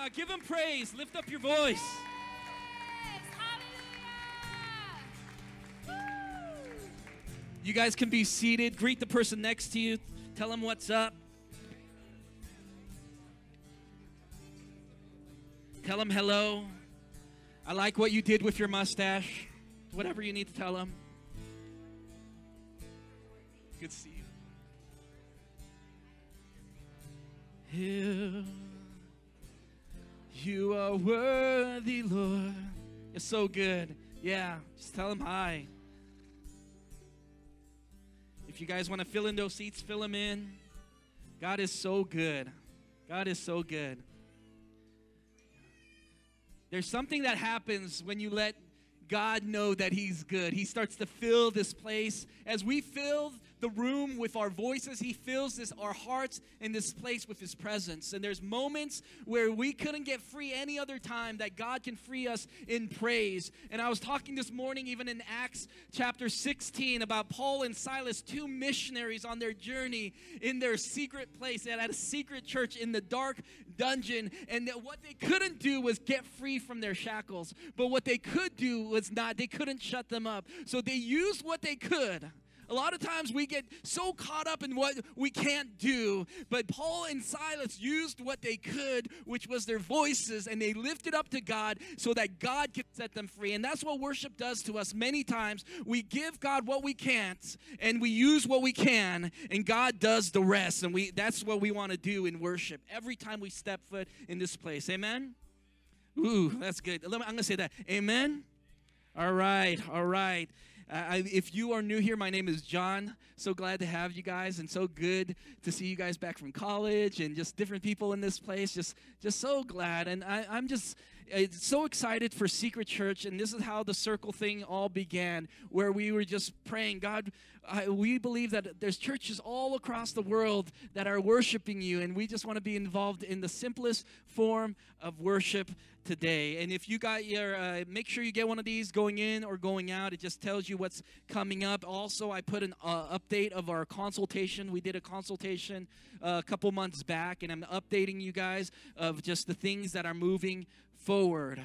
Now give him praise. Lift up your voice. Yes, hallelujah. Woo. You guys can be seated. Greet the person next to you. Tell them what's up. Tell them hello. I like what you did with your mustache. Whatever you need to tell them. Good to see you. You, you are worthy, Lord. You're so good. Yeah, just tell them hi. If you guys want to fill in those seats, fill them in. God is so good. God is so good. There's something that happens when you let God know that He's good. He starts to fill this place. As we fill the room with our voices, He fills this our hearts in this place with His presence. And there's moments where we couldn't get free any other time that God can free us in praise. And I was talking this morning, even in Acts chapter 16, about Paul and Silas, two missionaries on their journey in their secret place. Had a secret church in the dark dungeon. And that what they couldn't do was get free from their shackles. But what they could do was not, they couldn't shut them up. So they used what they could. A lot of times we get so caught up in what we can't do, but Paul and Silas used what they could, which was their voices, and they lifted up to God so that God could set them free. And that's what worship does to us many times. We give God what we can't, and we use what we can, and God does the rest. And we that's what we want to do in worship every time we step foot in this place. Amen. Ooh, that's good. I'm going to say that. Amen. All right, all right. I, if you are new here, my name is John. So glad to have you guys, and so good to see you guys back from college, and just different people in this place. Just, just so glad, and I, I'm just uh, so excited for Secret Church, and this is how the circle thing all began, where we were just praying, God, I, we believe that there's churches all across the world that are worshiping you, and we just want to be involved in the simplest form of worship today. And if you got your, uh, make sure you get one of these going in or going out. It just tells you what's coming up. Also, I put an uh, update of our consultation. We did a consultation uh, a couple months back, and I'm updating you guys of just the things that are moving forward.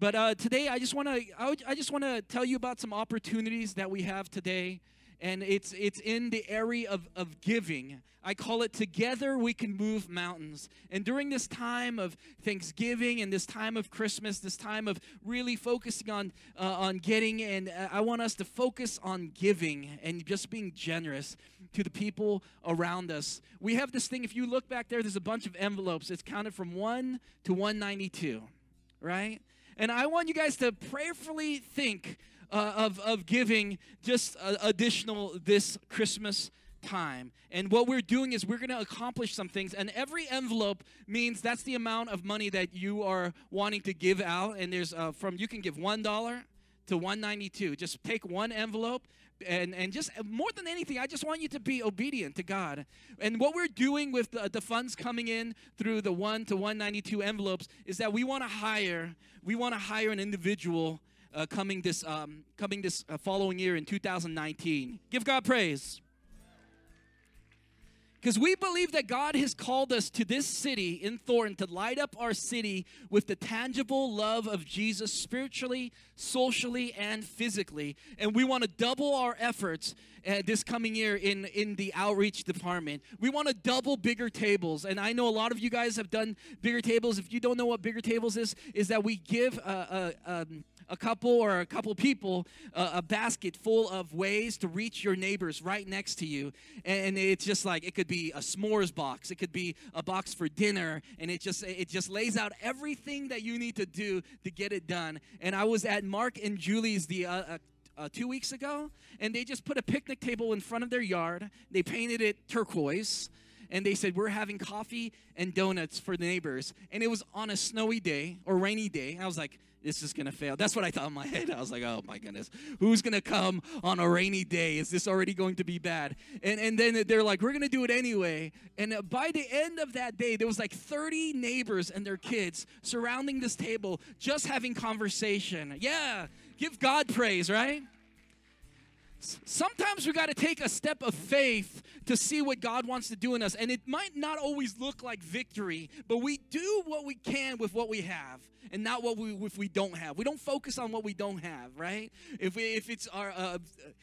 But uh, today, I just want to I just want to tell you about some opportunities that we have today, and it's it's in the area of of giving. I call it together we can move mountains. And during this time of Thanksgiving and this time of Christmas, this time of really focusing on uh, on getting, and I want us to focus on giving and just being generous to the people around us. We have this thing. If you look back there, there's a bunch of envelopes. It's counted from one to 192 right? And I want you guys to prayerfully think uh, of, of giving just uh, additional this Christmas time. And what we're doing is we're going to accomplish some things. And every envelope means that's the amount of money that you are wanting to give out. And there's uh, from, you can give $1 to 192. Just take one envelope and and just more than anything i just want you to be obedient to god. And what we're doing with the, the funds coming in through the 1 to 192 envelopes is that we want to hire we want to hire an individual uh, coming this um, coming this uh, following year in 2019 give god praise because we believe that God has called us to this city in Thornton to light up our city with the tangible love of Jesus spiritually, socially, and physically. And we want to double our efforts uh, this coming year in, in the outreach department. We want to double bigger tables. And I know a lot of you guys have done bigger tables. If you don't know what bigger tables is, is that we give a, a, um, a couple or a couple people uh, a basket full of ways to reach your neighbors right next to you and it's just like it could be a s'mores box it could be a box for dinner and it just it just lays out everything that you need to do to get it done and i was at mark and julie's the uh, uh, uh, two weeks ago, and they just put a picnic table in front of their yard. They painted it turquoise, and they said, We're having coffee and donuts for the neighbors. And it was on a snowy day or rainy day. I was like, this is gonna fail. That's what I thought in my head. I was like, oh my goodness, who's gonna come on a rainy day? Is this already going to be bad? And and then they're like, we're gonna do it anyway. And by the end of that day, there was like 30 neighbors and their kids surrounding this table, just having conversation. Yeah, give God praise, right? Sometimes we got to take a step of faith to see what God wants to do in us. And it might not always look like victory, but we do what we can with what we have and not what we if we don't have. We don't focus on what we don't have, right? If we if it's our uh,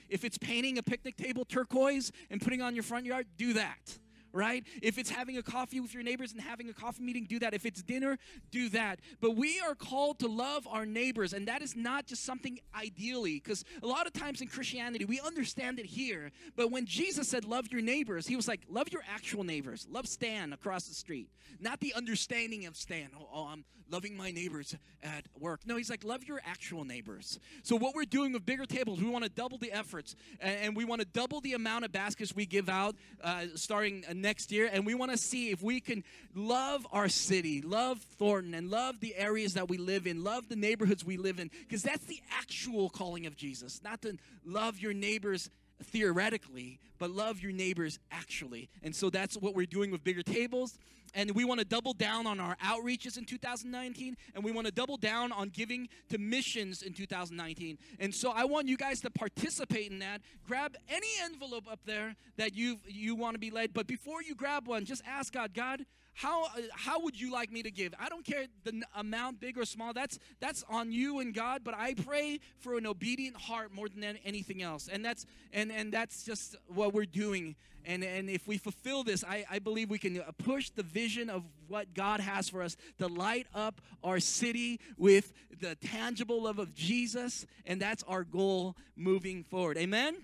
if it's painting a picnic table turquoise and putting on your front yard, do that right? If it's having a coffee with your neighbors and having a coffee meeting, do that. If it's dinner, do that. But we are called to love our neighbors, and that is not just something ideally, because a lot of times in Christianity, we understand it here. But when Jesus said, Love your neighbors, he was like, Love your actual neighbors. Love Stan across the street, not the understanding of Stan. Oh, oh, I'm loving my neighbors at work. No, he's like, Love your actual neighbors. So, what we're doing with bigger tables, we want to double the efforts, and, we want to double the amount of baskets we give out uh, starting next year. And we want to see if we can love our city, love Thornton, and love the areas that we live in, love the neighborhoods we live in, because that's the actual calling of Jesus, not to love your neighbors theoretically, but love your neighbors actually. And so that's what we're doing with bigger tables. And we want to double down on our outreaches in 2019, and we want to double down on giving to missions in 2019. And so I want you guys to participate in that. Grab any envelope up there that you you want to be led. But before you grab one, just ask God, God, how uh, how would you like me to give? I don't care the amount, big or small. That's that's on you and God. But I pray for an obedient heart more than anything else. And that's and and that's just what we're doing. And and if we fulfill this, I, I believe we can uh, push the vision of what God has for us to light up our city with the tangible love of Jesus. And that's our goal moving forward. Amen.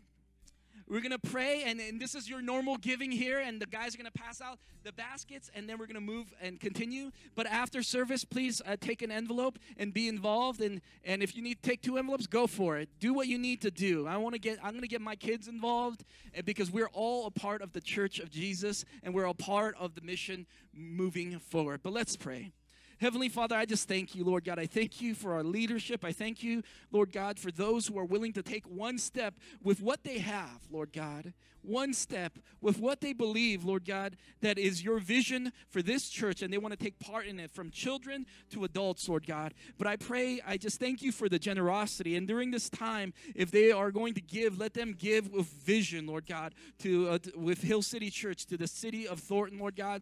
We're to pray, and, and this is your normal giving here, and the guys are to pass out the baskets, and then we're to move and continue. But after service, please uh, take an envelope and be involved. And, and if you need take two envelopes, go for it. Do what you need to do. I want to get, I'm to get my kids involved because we're all a part of the church of Jesus, and we're a part of the mission moving forward. But let's pray. Heavenly Father, I just thank you, Lord God. I thank you for our leadership. I thank you, Lord God, for those who are willing to take one step with what they have, Lord God. One step with what they believe, Lord God, that is your vision for this church, and they want to take part in it from children to adults, Lord God. But I pray, I just thank you for the generosity. And during this time, if they are going to give, let them give with vision, Lord God, to uh, with Hill City Church, to the city of Thornton, Lord God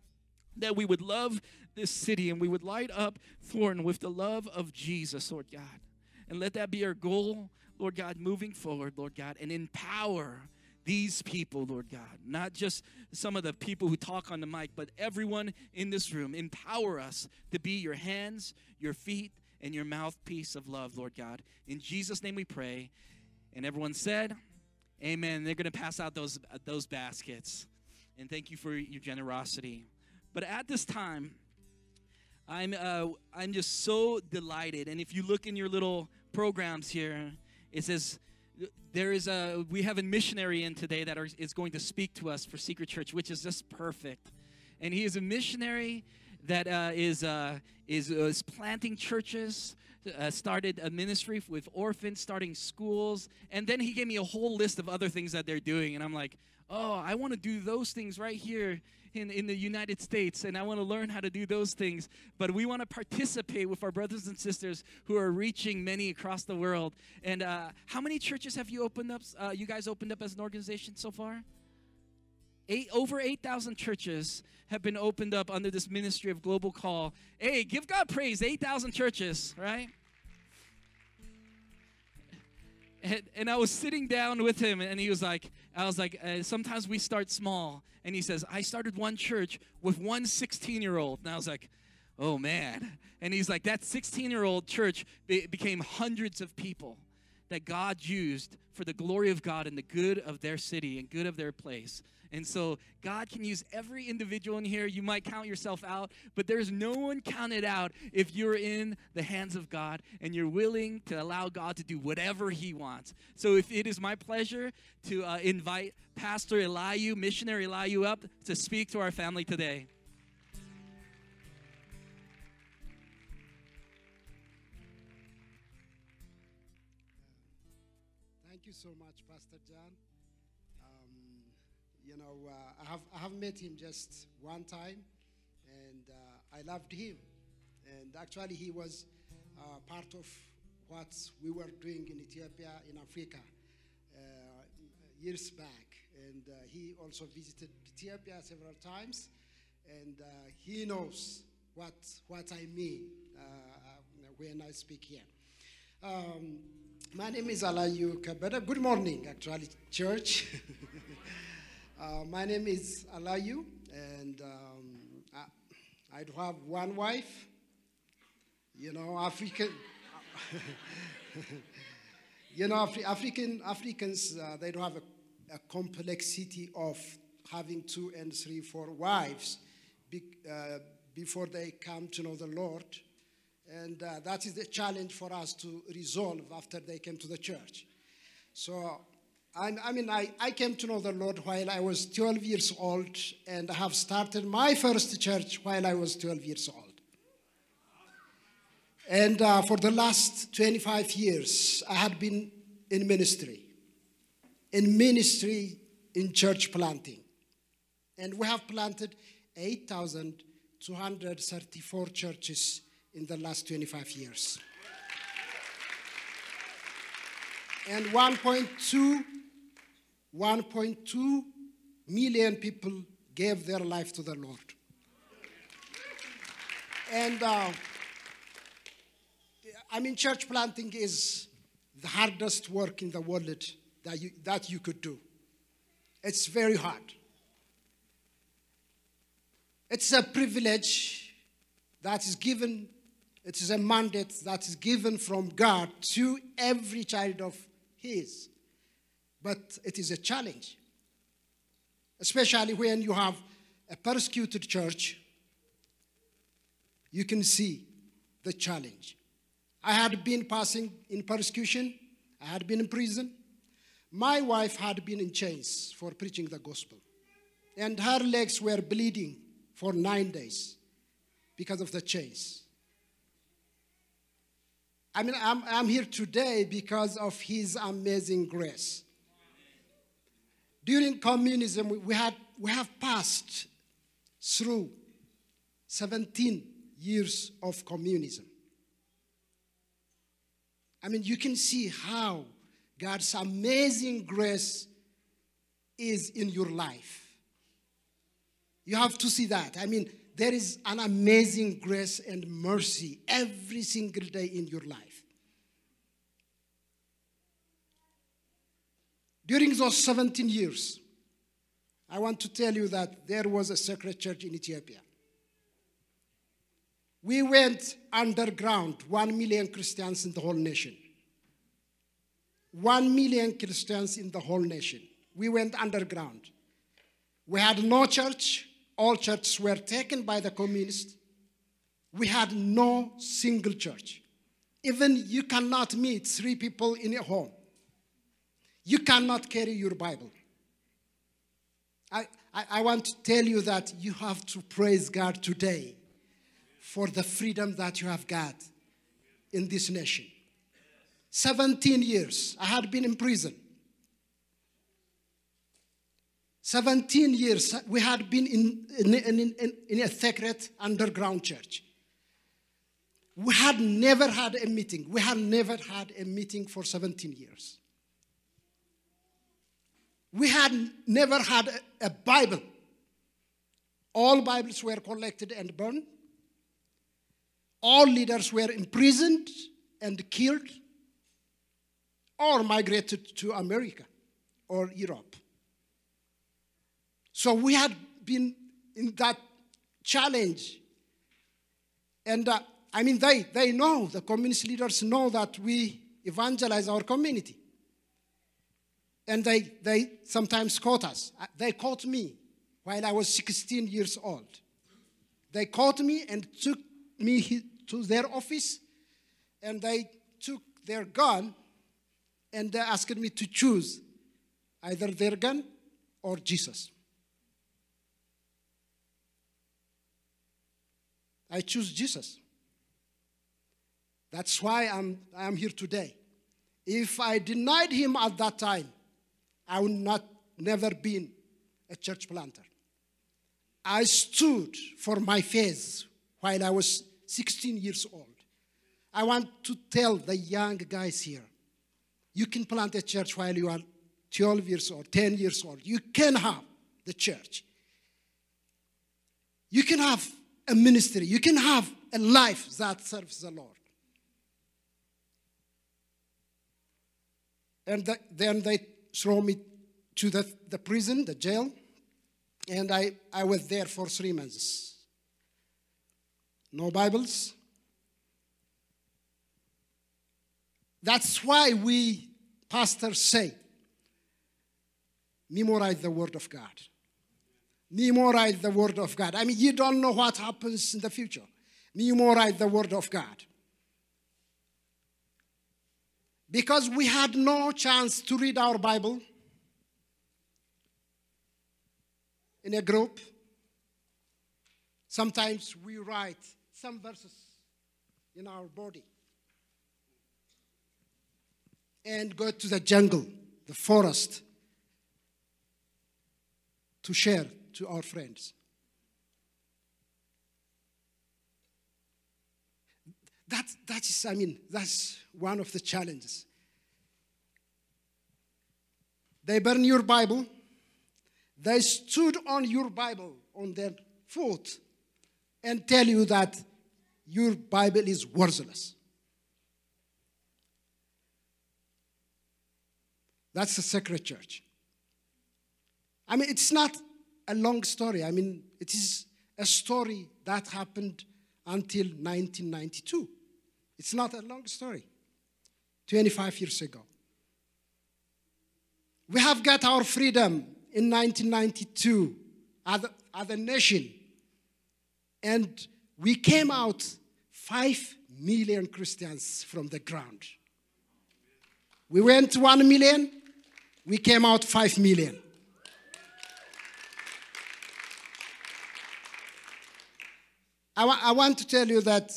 that we would love this city and we would light up Thornton with the love of Jesus, Lord God. And let that be our goal, Lord God, moving forward, Lord God, and empower these people, Lord God. Not just some of the people who talk on the mic, but everyone in this room. Empower us to be your hands, your feet, and your mouthpiece of love, Lord God. In Jesus' name we pray. And everyone said, Amen. They're going to pass out those, those baskets. And thank you for your generosity. But at this time, I'm uh, I'm just so delighted. And if you look in your little programs here, it says there is a we have a missionary in today that are, is going to speak to us for Secret Church, which is just perfect. And he is a missionary that uh, is uh, is is planting churches. Uh, started a ministry with orphans, starting schools, and then he gave me a whole list of other things that they're doing, and I'm like, oh, I want to do those things right here in, in the United States, and I want to learn how to do those things. But we want to participate with our brothers and sisters who are reaching many across the world. And uh, how many churches have you opened up? Uh, you guys opened up as an organization so far? Eight, over 8,000 churches have been opened up under this ministry of Global Call. Hey, give God praise, 8,000 churches, right? And, and I was sitting down with him, and he was like, I was like, uh, sometimes we start small. And he says, I started one church with one 16 year old. And I was like, oh man. And he's like, that 16 year old church be- became hundreds of people that God used for the glory of God and the good of their city and good of their place. And so God can use every individual in here. You might count yourself out, but there's no one counted out if you're in the hands of God and you're willing to allow God to do whatever He wants. So if it is my pleasure to uh, invite Pastor Alayu, missionary Alayu, up to speak to our family today. Uh, I have I have met him just one time, and uh, I loved him. And actually, he was uh, part of what we were doing in Ethiopia, in Africa. Uh, years back, and uh, he also visited Ethiopia several times, and uh, he knows what what I mean when I speak here. Um, my name is Alayu Kebeede. Good morning, actually, church. uh, my name is Alayu, and um, I, I do have one wife. You know, African. you know, Afri- African Africans uh, they don't have a, a complexity of having two and three, four wives be, uh, before they come to know the Lord, and uh, that is the challenge for us to resolve after they came to the church. So. I, I mean, I, I came to know the Lord while I was 12 years old, and I have started my first church while I was 12 years old. And uh, for the last 25 years, I had been in ministry, in ministry in church planting. And we have planted 8,234 churches in the last 25 years. And 1.2 1.2 million people gave their life to the Lord. And uh, I mean, church planting is the hardest work in the world that you, that you could do. It's very hard. It's a privilege that is given, it is a mandate that is given from God to every child of His. But it is a challenge, especially when you have a persecuted church. You can see the challenge. I had been passing in persecution, I had been in prison. My wife had been in chains for preaching the gospel, and her legs were bleeding for nine days because of the chains. I mean, I'm, I'm here today because of His amazing grace. During communism, we, had, we have passed through 17 years of communism. I mean, you can see how God's amazing grace is in your life. You have to see that. I mean, there is an amazing grace and mercy every single day in your life. During those 17 years, I want to tell you that there was a secret church in Ethiopia. We went underground, one million Christians in the whole nation. One million Christians in the whole nation. We went underground. We had no church. All churches were taken by the communists. We had no single church. Even you cannot meet three people in a home. You cannot carry your Bible. I, I, I, want to tell you that you have to praise God today for the freedom that you have got in this nation. 17 years, I had been in prison. 17 years, we had been in, in, in, in, in a secret underground church. We had never had a meeting. We had never had a meeting for 17 years. We had never had a, Bible. All Bibles were collected and burned. All leaders were imprisoned and killed or migrated to America or Europe. So we had been in that challenge. And uh, I mean, they, they know, the communist leaders know that we evangelize our community. And they, they sometimes caught us. Uh, They caught me while I was 16 years old. They caught me and took me to their office, and they took their gun and they asked me to choose either their gun or Jesus. I choose Jesus. That's why I'm, I'm here today. If I denied him at that time, I would not never been a church planter. I stood for my faith while I was 16 years old. I want to tell the young guys here, you can plant a church while you are 12 years old, 10 years old, you can have the church. You can have a ministry. You can have a life that serves the Lord. And th- then they throw me to the, the prison, the jail, and I, I was there for three months. No Bibles. That's why we pastors say, memorize the Word of God. Memorize the Word of God. I mean, you don't know what happens in the future. Memorize the Word of God. Because we had no chance to read our Bible in a group. Sometimes we write some verses in our body and go to the jungle, the forest, to share to our friends. That, that is, I mean, that's one of the challenges. They burn your Bible. They stood on your Bible on their foot and tell you that your Bible is worthless. That's the sacred church. I mean, it's not a long story. I mean, it is a story that happened until 1992. It's not a long story. 25 years ago. We have got our freedom in 1992 as a, as a nation. And we came out 5 million Christians from the ground. We went 1 million, we came out 5 million. I, wa- I want to tell you that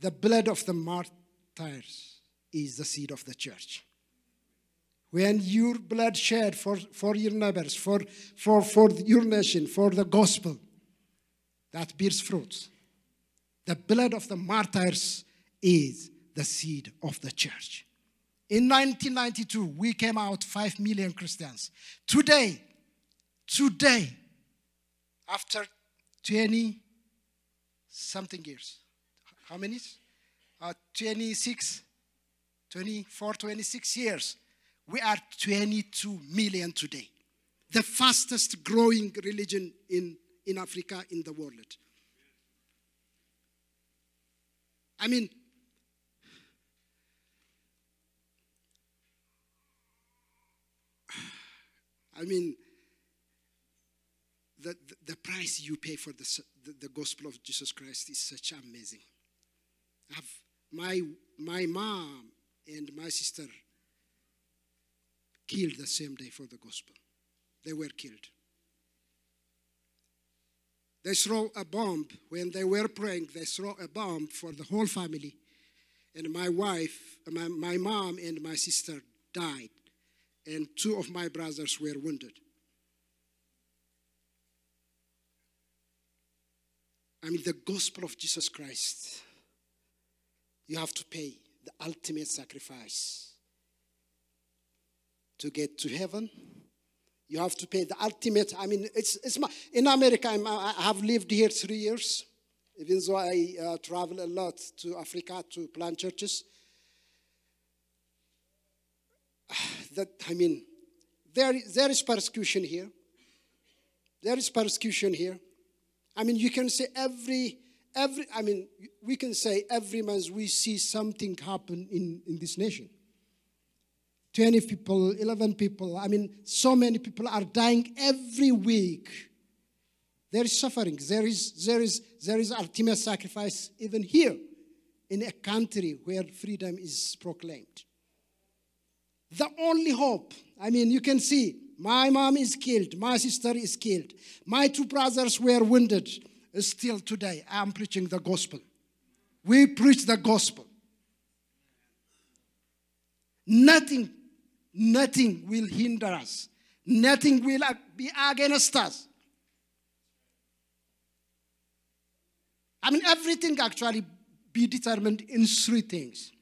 the blood of the martyrs is the seed of the church. When your blood shed for, for your neighbors, for, for, for your nation, for the gospel, that bears fruit. The blood of the martyrs is the seed of the church. In 1992, we came out 5 million Christians. Today, today, after 20 something years, how many? Uh, 26, 24, 26 years. We are 22 million today. The fastest growing religion in, in Africa, in the world. I mean, I mean, the, the, the price you pay for the, the, the gospel of Jesus Christ is such amazing. I've, my, my mom and my sister killed the same day for the gospel. They were killed. They throw a bomb when they were praying. They throw a bomb for the whole family, and my wife, my, my mom, and my sister died, and two of my brothers were wounded. I mean, the gospel of Jesus Christ. You have to pay the ultimate sacrifice to get to heaven. You have to pay the ultimate. I mean, it's, it's my, in America, I'm, I have lived here three years, even though I uh, travel a lot to Africa to plant churches. That, I mean, there, there is persecution here. There is persecution here. I mean, you can say every, every, I mean, we can say every month we see something happen in, in this nation. 20 people, 11 people, I mean, so many people are dying every week. There is suffering. There is, there is, there is ultimate sacrifice even here in a country where freedom is proclaimed. The only hope, I mean, you can see my mom is killed, my sister is killed, my two brothers were wounded. Still today, I'm preaching the gospel. We preach the gospel. Nothing, nothing will hinder us, nothing will be against us. I mean, everything actually be determined in three things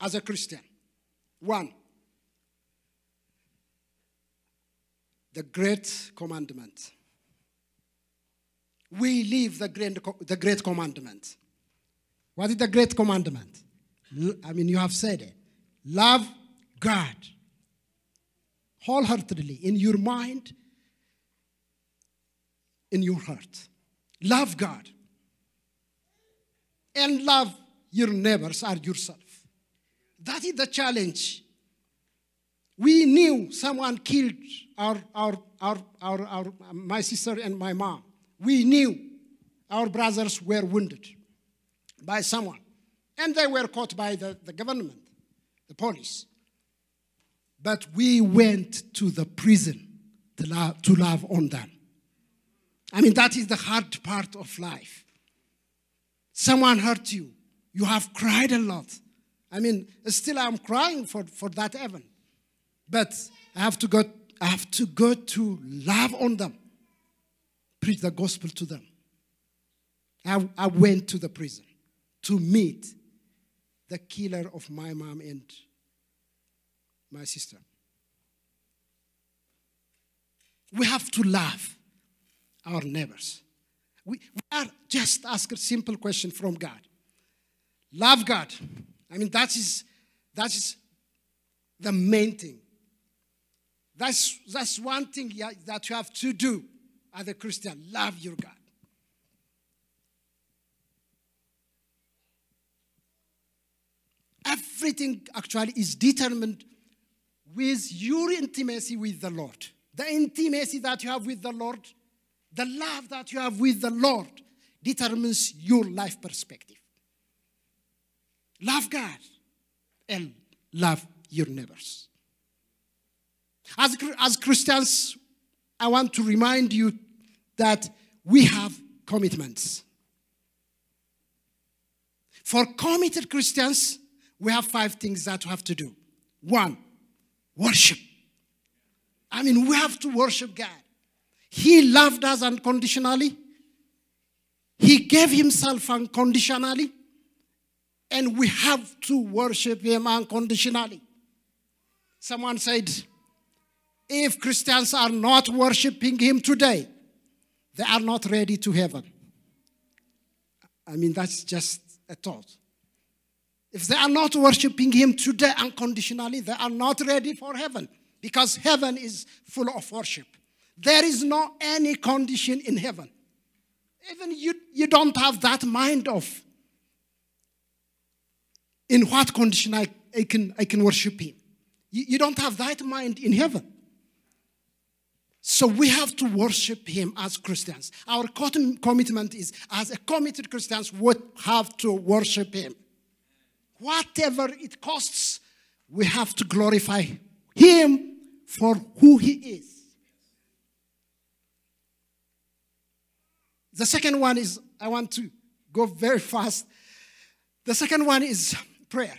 as a Christian. One, the great commandment. We live the great, the great commandment. What is the great commandment? I mean, you have said it. Love God wholeheartedly in your mind, in your heart. Love God. And love your neighbors or yourself. That is the challenge. We knew someone killed our, our, our, our, our, my sister and my mom. We knew our brothers were wounded by someone. And they were caught by the, the government, the police. But we went to the prison to love, to love on them. I mean, that is the hard part of life. Someone hurt you. You have cried a lot. I mean, still I'm crying for, for that heaven. But I have to go, I have to go to love on them, preach the gospel to them. I, I went to the prison to meet the killer of my mom and my sister. We have to love our neighbors. We, we are just ask a simple question from God. Love God. I mean, that is, that is the main thing. That's, that's one thing that you have to do as a Christian. Love your God. Everything actually is determined with your intimacy with the Lord. The intimacy that you have with the Lord, the love that you have with the Lord determines your life perspective. Love God and love your neighbors. As, as Christians, I want to remind you that we have commitments. For committed Christians, we have five things that we have to do. One, worship. I mean, we have to worship God. He loved us unconditionally, He gave Himself unconditionally, and we have to worship Him unconditionally. Someone said, if Christians are not worshiping Him today, they are not ready to heaven. I mean, that's just a thought. If they are not worshiping Him today unconditionally, they are not ready for heaven because heaven is full of worship. There is no any condition in heaven. Even you, you don't have that mind of in what condition I, I, can, I can worship Him. You, you don't have that mind in heaven. So we have to worship Him as Christians. Our commitment is, as a committed Christians, we have to worship Him. Whatever it costs, we have to glorify Him for who He is. The second one is, I want to go very fast. The second one is prayer.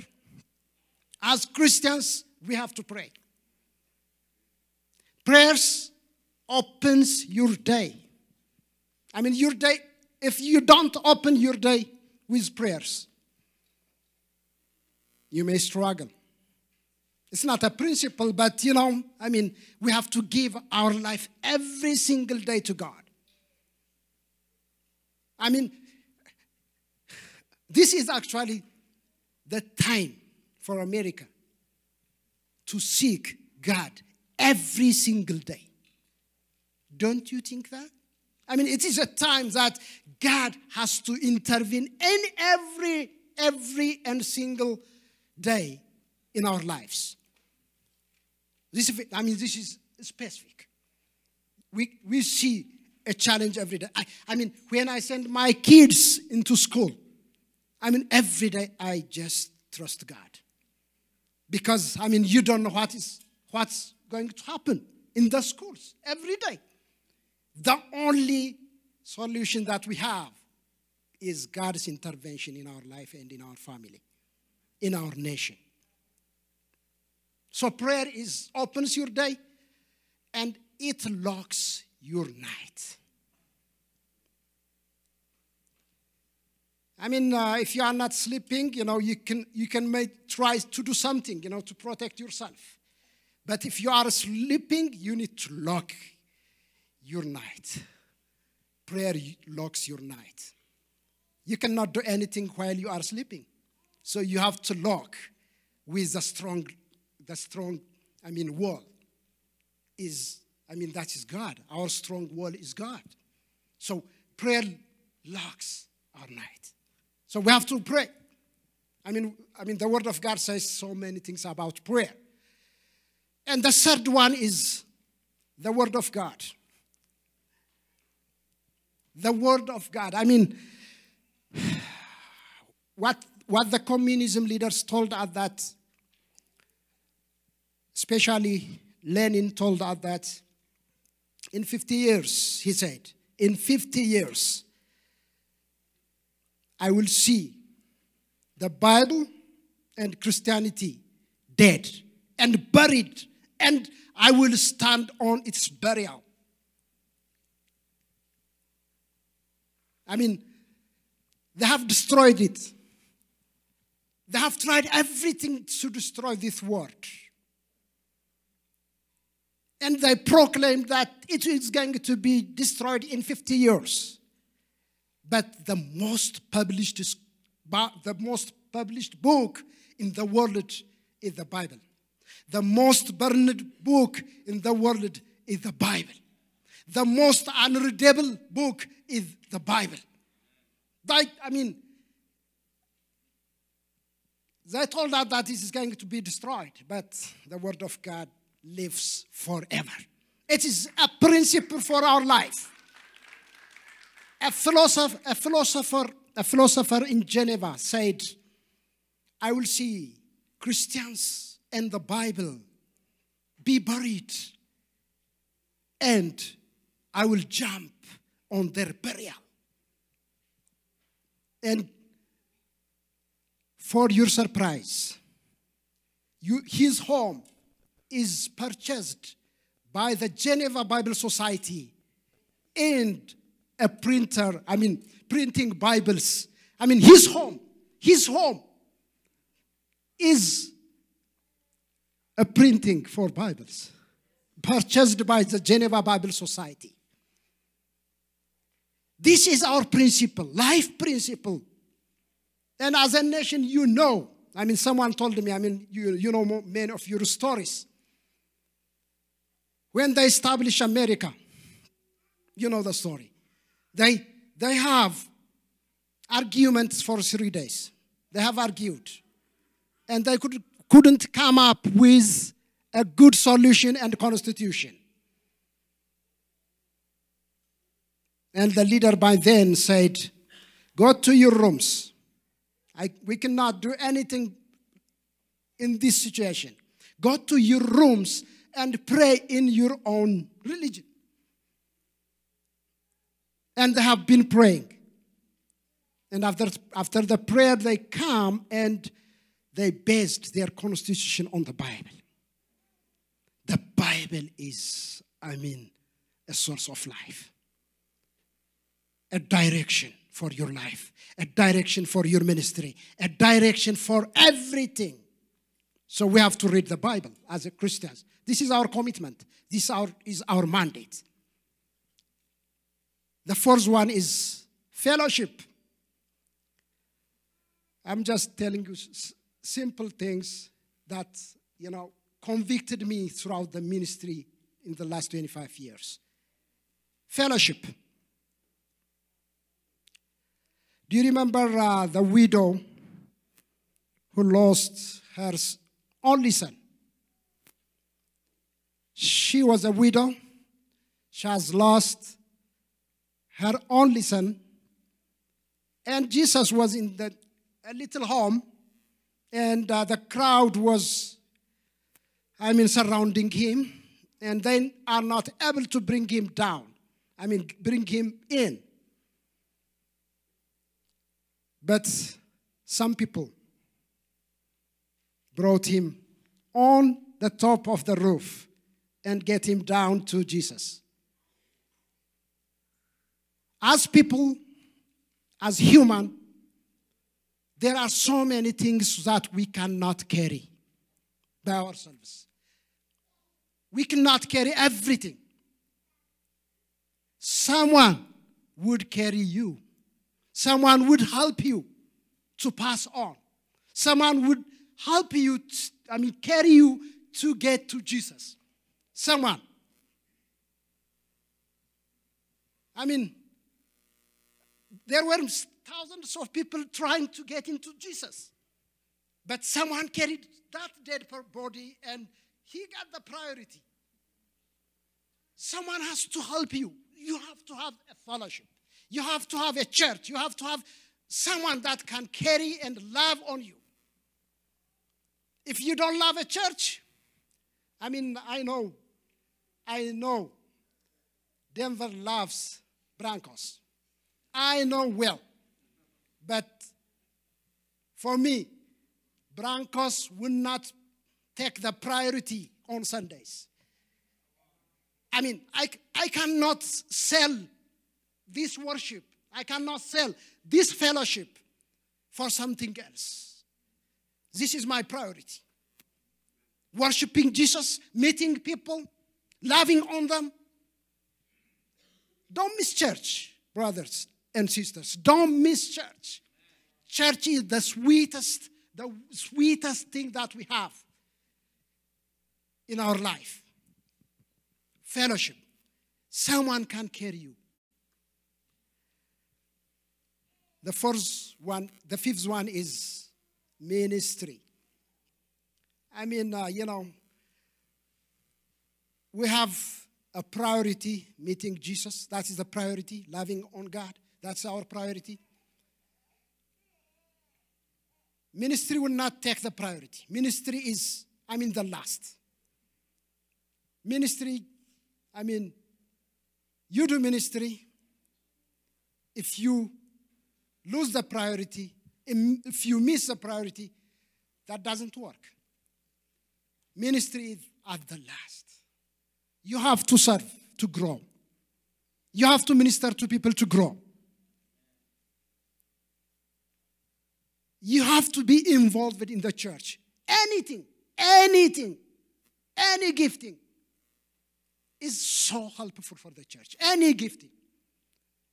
As Christians, we have to pray. Prayers opens your day. I mean, your day, if you don't open your day with prayers, you may struggle. It's not a principle, but you know, I mean, we have to give our life every single day to God. I mean, this is actually the time for America to seek God every single day. Don't you think that? I mean, it is a time that God has to intervene in every, every and single day in our lives. This, I mean, this is specific. We, we see a challenge every day. I, I mean, when I send my kids into school, I mean, every day I just trust God. Because, I mean, you don't know what is, what's going to happen in the schools every day. The only solution that we have is God's intervention in our life and in our family, in our nation. So prayer is opens your day and it locks your night. I mean, uh, if you are not sleeping, you know, you can, you can make, try to do something, you know, to protect yourself. But if you are sleeping, you need to lock your night. Prayer locks your night. You cannot do anything while you are sleeping. So you have to lock with the strong, the strong, I mean, wall. Is, I mean, that is God. Our strong wall is God. So prayer locks our night. So we have to pray. I mean, I mean, the Word of God says so many things about prayer. And the third one is the Word of God. The Word of God. I mean, what, what the communism leaders told us that, especially Lenin told us that in 50 years, he said, in 50 years, I will see the Bible and Christianity dead and buried, and I will stand on its burial. I mean, they have destroyed it. They have tried everything to destroy this word. And they proclaimed that it is going to be destroyed in 50 years. But the most published, the most published book in the world is the Bible. The most burned book in the world is the Bible. The most unreadable book is the Bible. Like, I mean, they told us that this is going to be destroyed, but the Word of God lives forever. It is a principle for our life. A philosopher, a philosopher, a philosopher in Geneva said, I will see Christians and the Bible be buried, and I will jump on their burial. And for your surprise, you, his home is purchased by the Geneva Bible Society and a printer, I mean, printing Bibles. I mean, his home, his home is a printing for Bibles purchased by the Geneva Bible Society. This is our principle, life principle. And as a nation, you know. I mean, someone told me, I mean, you, you know many of your stories. When they established America, you know the story. They, they have arguments for three days. They have argued. And they could, couldn't come up with a good solution and constitution. And the leader by then said, Go to your rooms. I, we cannot do anything in this situation. Go to your rooms and pray in your own religion. And they have been praying. And after, after the prayer, they come and they based their constitution on the Bible. The Bible is, I mean, a source of life a direction for your life, a direction for your ministry, a direction for everything. So we have to read the Bible as a Christians. This is our commitment. This our, is our mandate. The fourth one is fellowship. I'm just telling you simple things that, you know, convicted me throughout the ministry in the last 25 years. Fellowship. Do you remember uh, the widow who lost her only son? She was a widow. She has lost her only son. And Jesus was in the, a little home, and uh, the crowd was, I mean, surrounding him, and they are not able to bring him down. I mean, bring him in. But some people brought him on the top of the roof and get him down to Jesus. As people, as human, there are so many things that we cannot carry by ourselves. We cannot carry everything. Someone would carry you, someone would help you to pass on, someone would help you, I mean, carry you to get to Jesus. Someone. I mean, there were thousands of people trying to get into Jesus. But someone carried that dead body and he got the priority. Someone has to help you. You have to have a fellowship. You have to have a church. You have to have someone that can carry and love on you. If you don't love a church, I mean, I know, I know Denver loves Broncos. I know well. But for me, Broncos will not take the priority on Sundays. I mean, I, I cannot sell this worship, I cannot sell this fellowship for something else. This is my priority. Worshiping Jesus, meeting people, loving on them. Don't miss church, brothers and sisters. Don't miss church. Church is the sweetest, the sweetest thing that we have in our life. Fellowship. Someone can carry you. The first one, the fifth one is ministry. I mean, uh, you know, we have a priority meeting Jesus. That is the priority, loving on God. That's our priority. Ministry will not take the priority. Ministry is, I mean, the last. Ministry, I mean, you do ministry. If you lose the priority, if you miss the priority, that doesn't work. Ministry is at the last. You have to serve to grow. You have to minister to people to grow. You have to be involved in the church. Anything, anything, any gifting is so helpful for the church. Any gifting.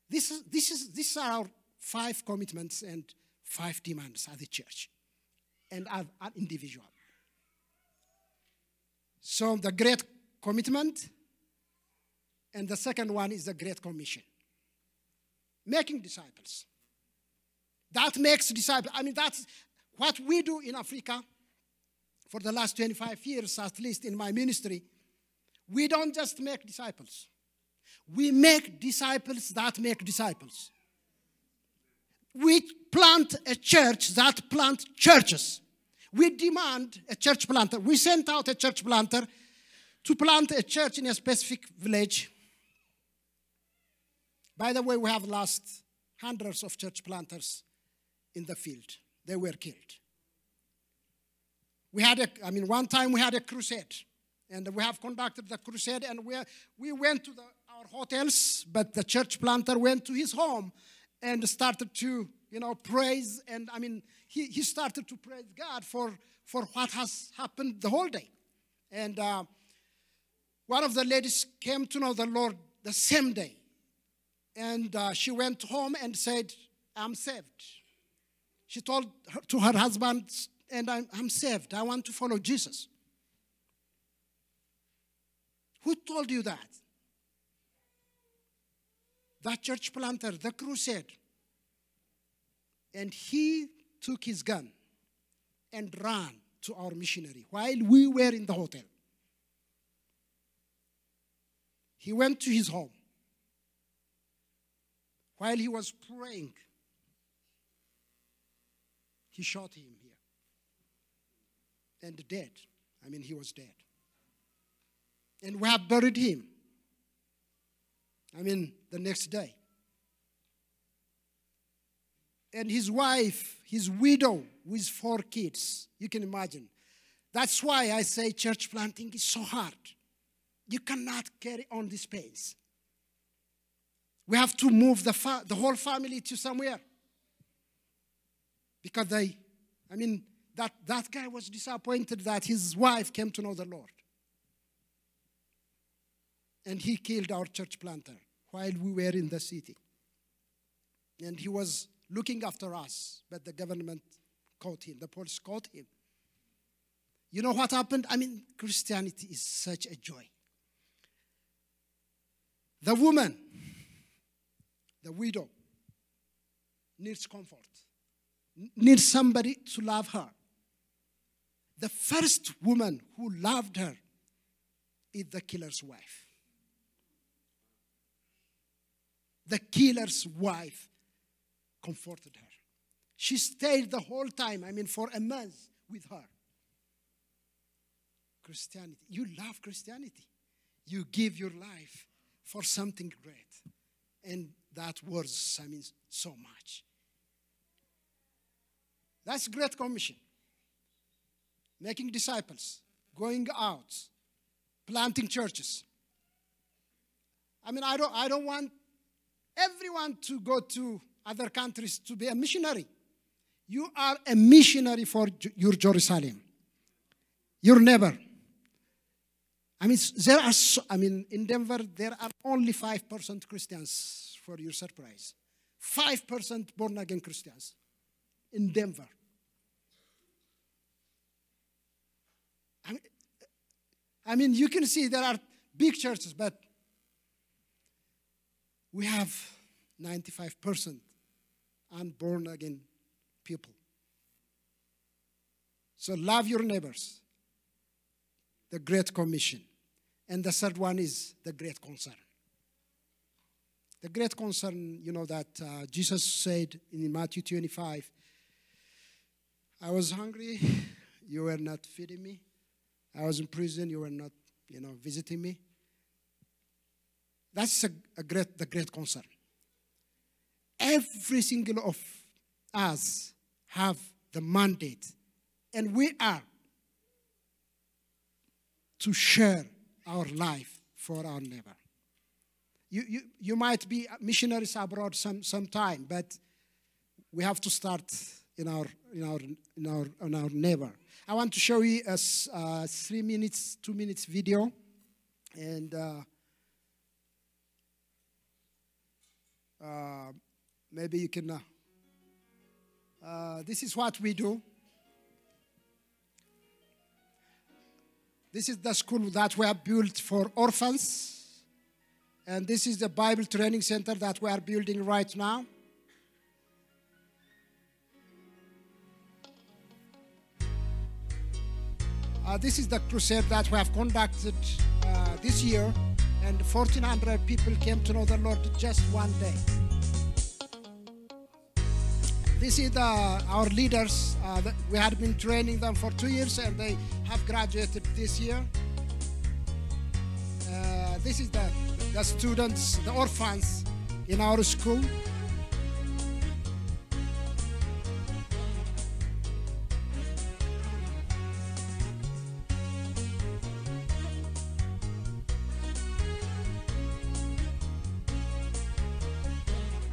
This is, this is, these are our five commitments and five demands at the church and as an individual. So the great commitment, and the second one is the great commission. Making disciples. That makes disciples. I mean, that's what we do in Africa for the last 25 years, at least in my ministry. We don't just make disciples, we make disciples that make disciples. We plant a church that plant churches. We demand a church planter. We sent out a church planter to plant a church in a specific village. By the way, we have lost hundreds of church planters in the field. They were killed. We had a, I mean, one time we had a crusade, and we have conducted the crusade, and we, we went to the, our hotels, but the church planter went to his home and started to, you know, praise, and I mean, he, he started to praise God for, for what has happened the whole day. And uh, one of the ladies came to know the Lord the same day. And uh, she went home and said, I'm saved. She told her, to her husband, and I'm, I'm saved. I want to follow Jesus. Who told you that? That church planter, the crusade. And he took his gun and ran to our missionary while we were in the hotel. He went to his home. While he was praying, he shot him here. And dead. I mean, he was dead. And we have buried him. I mean, the next day. And his wife, his widow, with four kids. You can imagine. That's why I say church planting is so hard. You cannot carry on this pace. We have to move the, fa- the whole family to somewhere. because they, I mean, that, that guy was disappointed that his wife came to know the Lord. And he killed our church planter while we were in the city. And he was looking after us, but the government caught him, the police caught him. You know what happened? I mean, Christianity is such a joy. The woman, the widow, needs comfort, needs somebody to love her. The first woman who loved her is the killer's wife. The killer's wife comforted her. She stayed the whole time, I mean, for a month with her. Christianity. You love Christianity. You give your life for something great. And that worth, I mean, so much. That's Great Commission. Making disciples, going out, planting churches. I mean, I don't, I don't want everyone to go to other countries to be a missionary. You are a missionary for your Jerusalem, your neighbor. I mean, there are, so, I mean, in Denver, there are only 5% Christians, for your surprise. 5% born again Christians in Denver. I mean, I mean, you can see there are big churches, but we have 95% unborn again people. So love your neighbors. The Great Commission. And the third one is the Great Concern. The Great Concern, you know, that uh, Jesus said in Matthew 25 I was hungry, you were not feeding me. I was in prison, you were not, you know, visiting me. That's a, a great, the great concern. Every single of us have the mandate, and we are to share our life for our neighbor. You, you, you might be missionaries abroad some, time, but we have to start in our, in our, in our, in our neighbor. I want to show you a uh, three minutes, two minutes video. And uh, uh, maybe you can. Uh, uh, this is what we do. This is the school that we have built for orphans. And this is the Bible training center that we are building right now. Uh, this is the crusade that we have conducted uh, this year, and 1,400 people came to know the Lord just one day. This is the, our leaders. Uh, we had been training them for two years, and they have graduated this year. Uh, this is the, the students, the orphans in our school.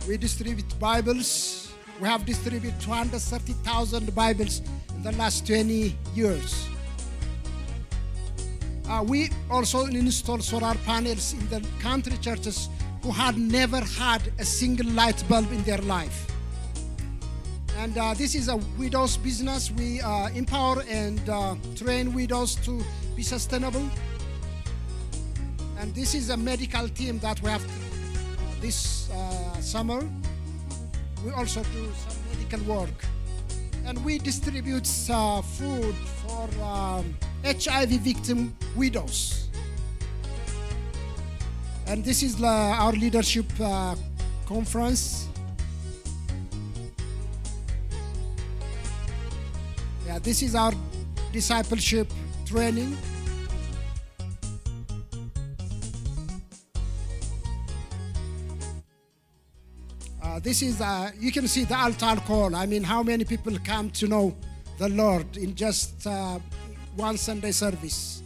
We distribute Bibles. We have distributed 230,000 Bibles in the last 20 years. Uh, we also installed solar panels in the country churches who had never had a single light bulb in their life. And uh, this is a widow's business. We uh, empower and uh, train widows to be sustainable. And this is a medical team that we have this uh, summer. We also do some medical work. And we distribute uh, food for um, HIV victim widows. And this is our leadership uh, conference. Yeah, this is our discipleship training. This is, uh, you can see the altar call. I mean, how many people come to know the Lord in just uh, one Sunday service?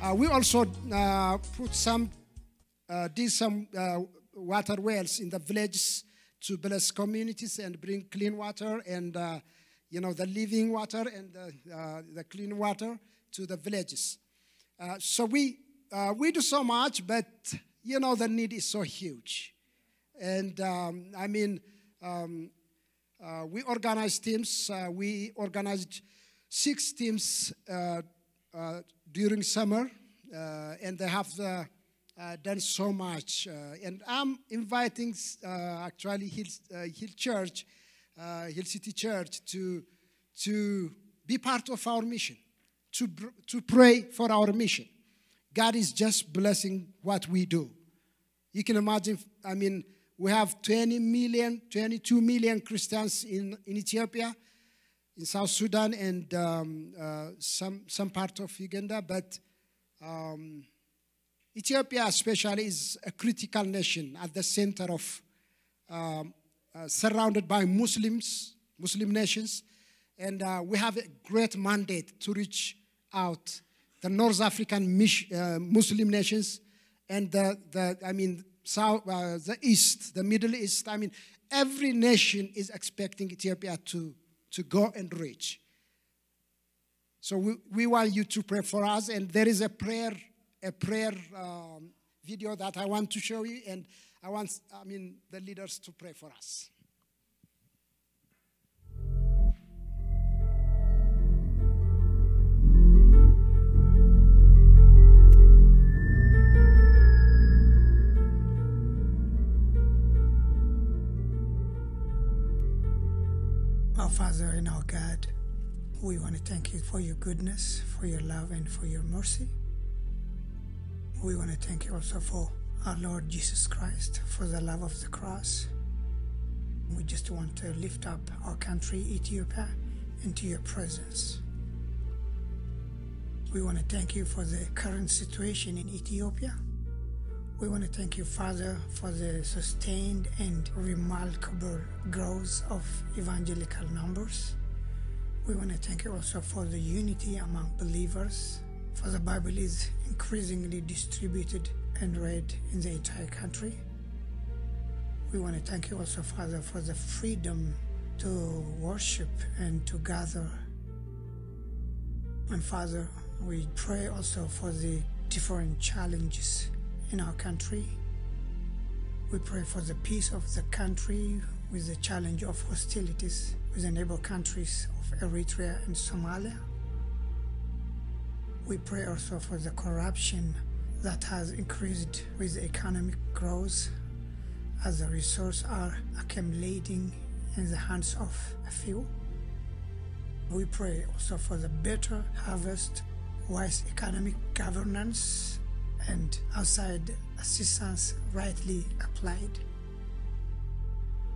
Uh, we also put some, did some water wells in the villages to bless communities and bring clean water and, uh, you know, the living water and the, uh, the clean water to the villages. Uh, so we, we do so much, but, you know, the need is so huge. And um, I mean, um, uh, we organized teams. Uh, we organized six teams uh, uh, during summer, uh, and they have uh, uh, done so much. And I'm inviting actually Hill, Hill Church, Hill City Church, to to be part of our mission, to to pray for our mission. God is just blessing what we do. You can imagine, I mean, we have 20 million, 22 million Christians in, in Ethiopia, in South Sudan, and um, uh, some, some part of Uganda. But um, Ethiopia, especially, is a critical nation at the center of, um, uh, surrounded by Muslims, Muslim nations. And uh, we have a great mandate to reach out the North African mis- uh, Muslim nations and the, the I mean, South, uh, the East, the Middle East. I mean, every nation is expecting Ethiopia to, to go and reach. So we, we want you to pray for us, and there is a prayer, a prayer um, video that I want to show you, and I want, I mean, the leaders to pray for us. Our Father and our God, we want to thank you for your goodness, for your love, and for your mercy. We want to thank you also for our Lord Jesus Christ, for the love of the cross. We just want to lift up our country, Ethiopia, into your presence. We want to thank you for the current situation in Ethiopia. We want to thank you, Father, for the sustained and remarkable growth of evangelical numbers. We want to thank you also for the unity among believers, for the Bible is increasingly distributed and read in the entire country. We want to thank you also, Father, for the freedom to worship and to gather. And Father, we pray also for the different challenges in our country. We pray for the peace of the country with the challenge of hostilities with the neighbor countries of Eritrea and Somalia. We pray also for the corruption that has increased with economic growth as the resources are accumulating in the hands of a few. We pray also for the better harvest, wise economic governance, and outside assistance rightly applied.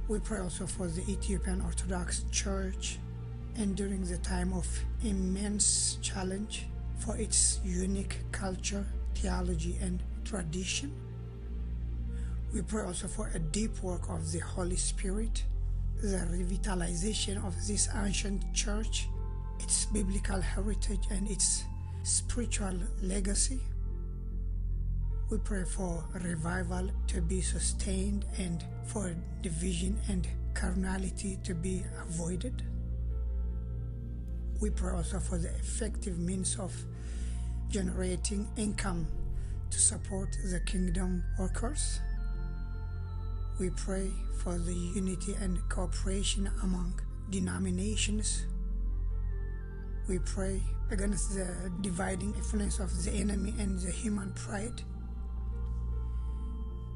We pray also for the Ethiopian Orthodox Church and during the time of immense challenge for its unique culture, theology, and tradition. We pray also for a deep work of the Holy Spirit, the revitalization of this ancient church, its biblical heritage, and its spiritual legacy. We pray for revival to be sustained and for division and carnality to be avoided. We pray also for the effective means of generating income to support the kingdom workers. We pray for the unity and cooperation among denominations. We pray against the dividing influence of the enemy and the human pride.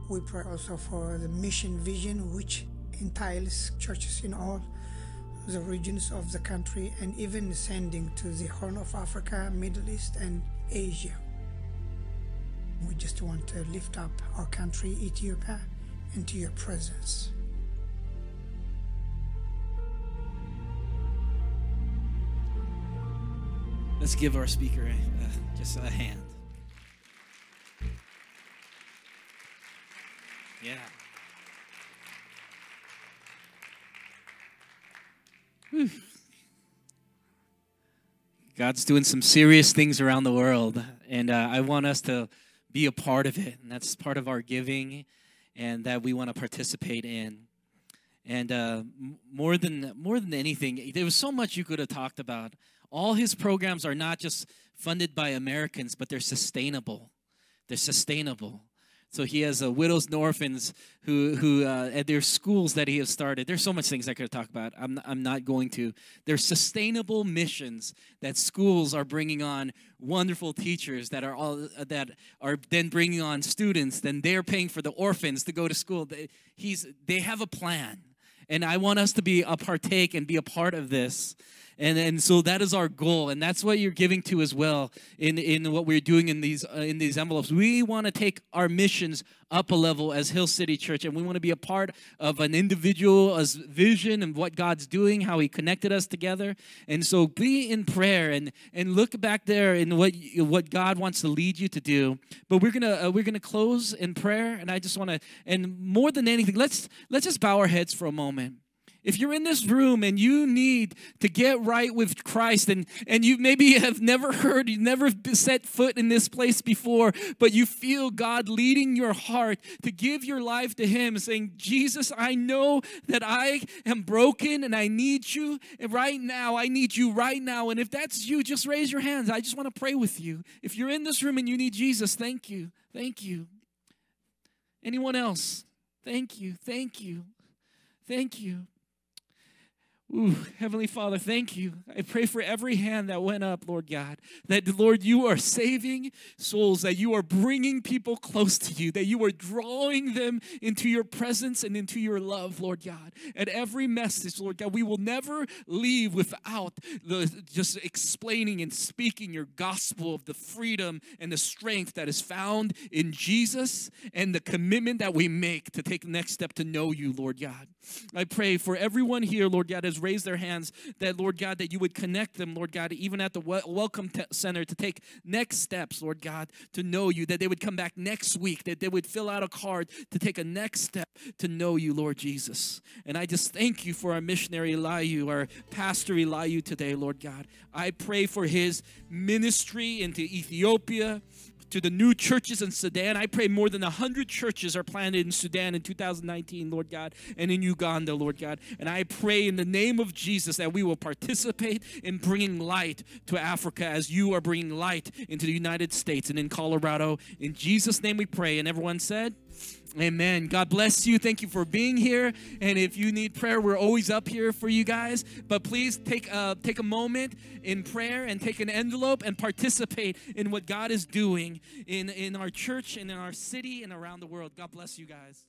We pray also for the mission vision, which entails churches in all the regions of the country and even sending to the Horn of Africa, Middle East, and Asia. We just want to lift up our country, Ethiopia, into your presence. Let's give our speaker uh, just a hand. Yeah. God's doing some serious things around the world, and uh, I want us to be a part of it. And that's part of our giving, and that we want to participate in. And uh, more than more than anything, there was so much you could have talked about. All his programs are not just funded by Americans, but they're sustainable. They're sustainable. So he has uh, widows and orphans who who uh, at their schools that he has started. There's so much things I could talk about. I'm I'm not going to. There's sustainable missions that schools are bringing on wonderful teachers that are all uh, that are then bringing on students. Then they're paying for the orphans to go to school. They, he's they have a plan, and I want us to be a partake and be a part of this and and so that is our goal and that's what you're giving to as well in in what we're doing in these uh, in these envelopes. We want to take our missions up a level as hill city church and we want to be a part of an individual's vision and what god's doing how he connected us together. And so be in prayer and and look back there in what what god wants to lead you to do. But we're gonna uh, we're gonna close in prayer and i just want to and more than anything let's let's just bow our heads for a moment if you're in this room and you need to get right with Christ and, and you maybe have never heard, you've never set foot in this place before, but you feel God leading your heart to give your life to Him, saying, Jesus, I know that I am broken and I need you. Right now, I need you right now. And if that's you, just raise your hands. I just want to pray with you. If you're in this room and you need Jesus, thank you. Thank you. Anyone else? Thank you. Thank you. Thank you. Ooh, Heavenly Father, thank you. I pray for every hand that went up, Lord God, that, Lord, you are saving souls, that you are bringing people close to you, that you are drawing them into your presence and into your love, Lord God. At every message, Lord God, we will never leave without the, just explaining and speaking your gospel of the freedom and the strength that is found in Jesus and the commitment that we make to take the next step to know you, Lord God. I pray for everyone here, Lord God, has raised their hands, that, Lord God, that you would connect them, Lord God, even at the Welcome Te- Center to take next steps, Lord God, to know you, that they would come back next week, that they would fill out a card to take a next step to know you, Lord Jesus. And I just thank you for our missionary Alayu, our pastor Alayu today, Lord God. I pray for his ministry into Ethiopia to the new churches in Sudan. I pray more than 100 churches are planted in Sudan in 2019, Lord God, and in Uganda, Lord God. And I pray in the name of Jesus that we will participate in bringing light to Africa as you are bringing light into the United States and in Colorado. In Jesus' name we pray. And everyone said, Amen. God bless you. Thank you for being here. And if you need prayer, we're always up here for you guys. But please take a, take a moment in prayer and take an envelope and participate in what God is doing in, in our church and in our city and around the world. God bless you guys.